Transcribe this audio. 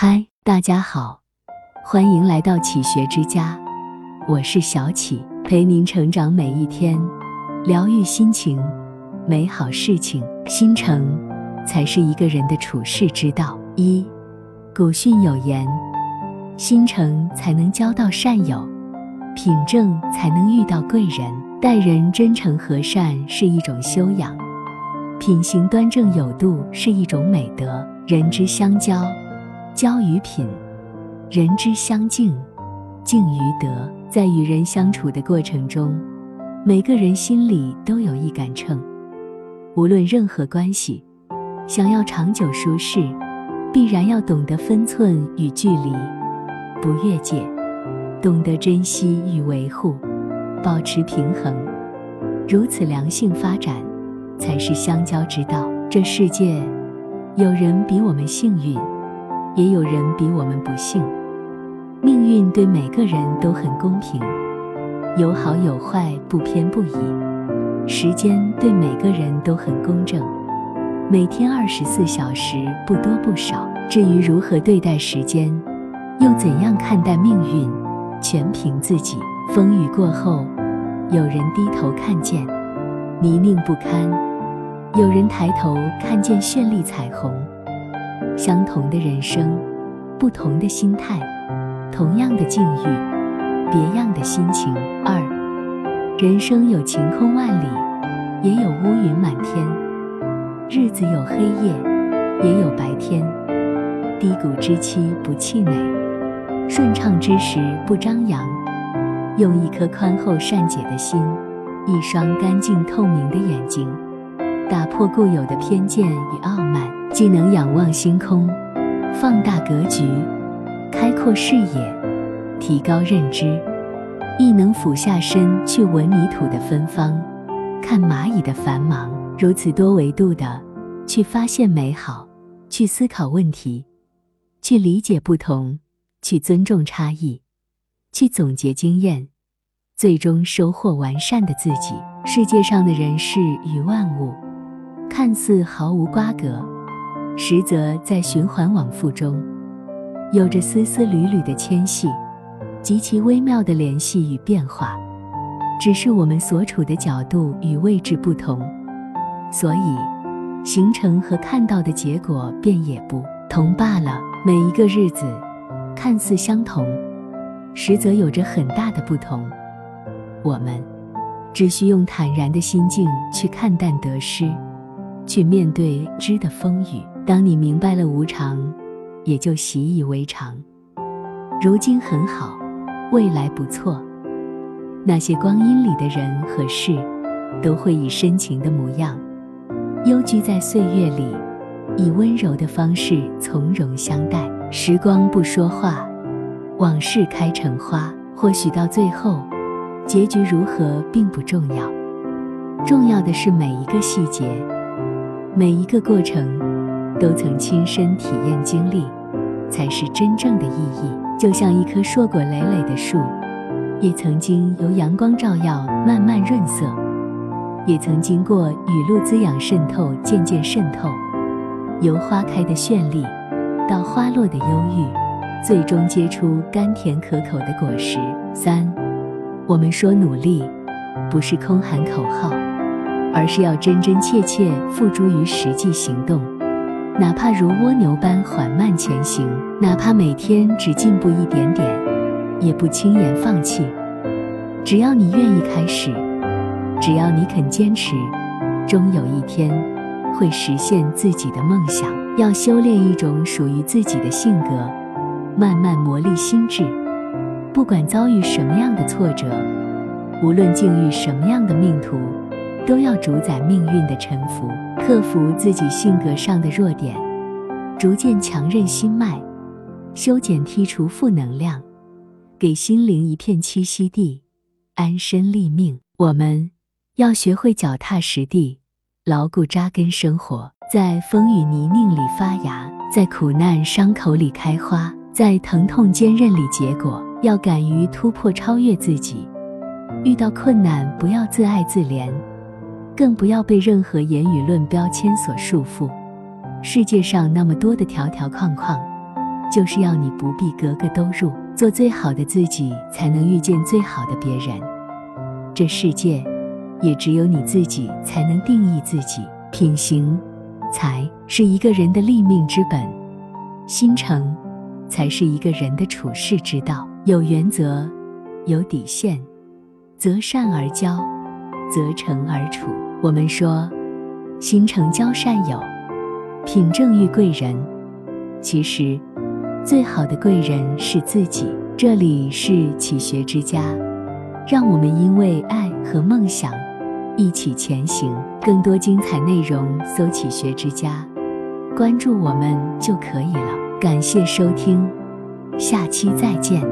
嗨，大家好，欢迎来到启学之家，我是小启，陪您成长每一天，疗愈心情，美好事情。心诚才是一个人的处世之道。一，古训有言：心诚才能交到善友，品正才能遇到贵人。待人真诚和善是一种修养，品行端正有度是一种美德。人之相交。交于品，人之相敬，敬于德。在与人相处的过程中，每个人心里都有一杆秤。无论任何关系，想要长久舒适，必然要懂得分寸与距离，不越界，懂得珍惜与维护，保持平衡。如此良性发展，才是相交之道。这世界，有人比我们幸运。也有人比我们不幸，命运对每个人都很公平，有好有坏，不偏不倚。时间对每个人都很公正，每天二十四小时，不多不少。至于如何对待时间，又怎样看待命运，全凭自己。风雨过后，有人低头看见泥泞不堪，有人抬头看见绚丽彩虹。相同的人生，不同的心态，同样的境遇，别样的心情。二，人生有晴空万里，也有乌云满天；日子有黑夜，也有白天。低谷之期不气馁，顺畅之时不张扬。用一颗宽厚善解的心，一双干净透明的眼睛，打破固有的偏见与傲慢。既能仰望星空，放大格局，开阔视野，提高认知，亦能俯下身去闻泥土的芬芳，看蚂蚁的繁忙。如此多维度的去发现美好，去思考问题，去理解不同，去尊重差异，去总结经验，最终收获完善的自己。世界上的人事与万物，看似毫无瓜葛。实则在循环往复中，有着丝丝缕缕的牵系，极其微妙的联系与变化。只是我们所处的角度与位置不同，所以形成和看到的结果便也不同罢了。每一个日子看似相同，实则有着很大的不同。我们只需用坦然的心境去看淡得失，去面对知的风雨。当你明白了无常，也就习以为常。如今很好，未来不错。那些光阴里的人和事，都会以深情的模样，幽居在岁月里，以温柔的方式从容相待。时光不说话，往事开成花。或许到最后，结局如何并不重要，重要的是每一个细节，每一个过程。都曾亲身体验经历，才是真正的意义。就像一棵硕果累累的树，也曾经由阳光照耀，慢慢润色；也曾经过雨露滋养渗透，渐渐渗透。由花开的绚丽，到花落的忧郁，最终结出甘甜可口的果实。三，我们说努力，不是空喊口号，而是要真真切切付诸于实际行动。哪怕如蜗牛般缓慢前行，哪怕每天只进步一点点，也不轻言放弃。只要你愿意开始，只要你肯坚持，终有一天会实现自己的梦想。要修炼一种属于自己的性格，慢慢磨砺心智。不管遭遇什么样的挫折，无论境遇什么样的命途。都要主宰命运的沉浮，克服自己性格上的弱点，逐渐强韧心脉，修剪剔除负能量，给心灵一片栖息地，安身立命。我们要学会脚踏实地，牢固扎根生活，在风雨泥泞里发芽，在苦难伤口里开花，在疼痛坚韧里结果。要敢于突破超越自己，遇到困难不要自爱自怜。更不要被任何言语论标签所束缚。世界上那么多的条条框框，就是要你不必格格都入，做最好的自己，才能遇见最好的别人。这世界，也只有你自己才能定义自己。品行，才是一个人的立命之本；心诚，才是一个人的处世之道。有原则，有底线，择善而交，择诚而处。我们说，心诚交善友，品正遇贵人。其实，最好的贵人是自己。这里是启学之家，让我们因为爱和梦想一起前行。更多精彩内容，搜“启学之家”，关注我们就可以了。感谢收听，下期再见。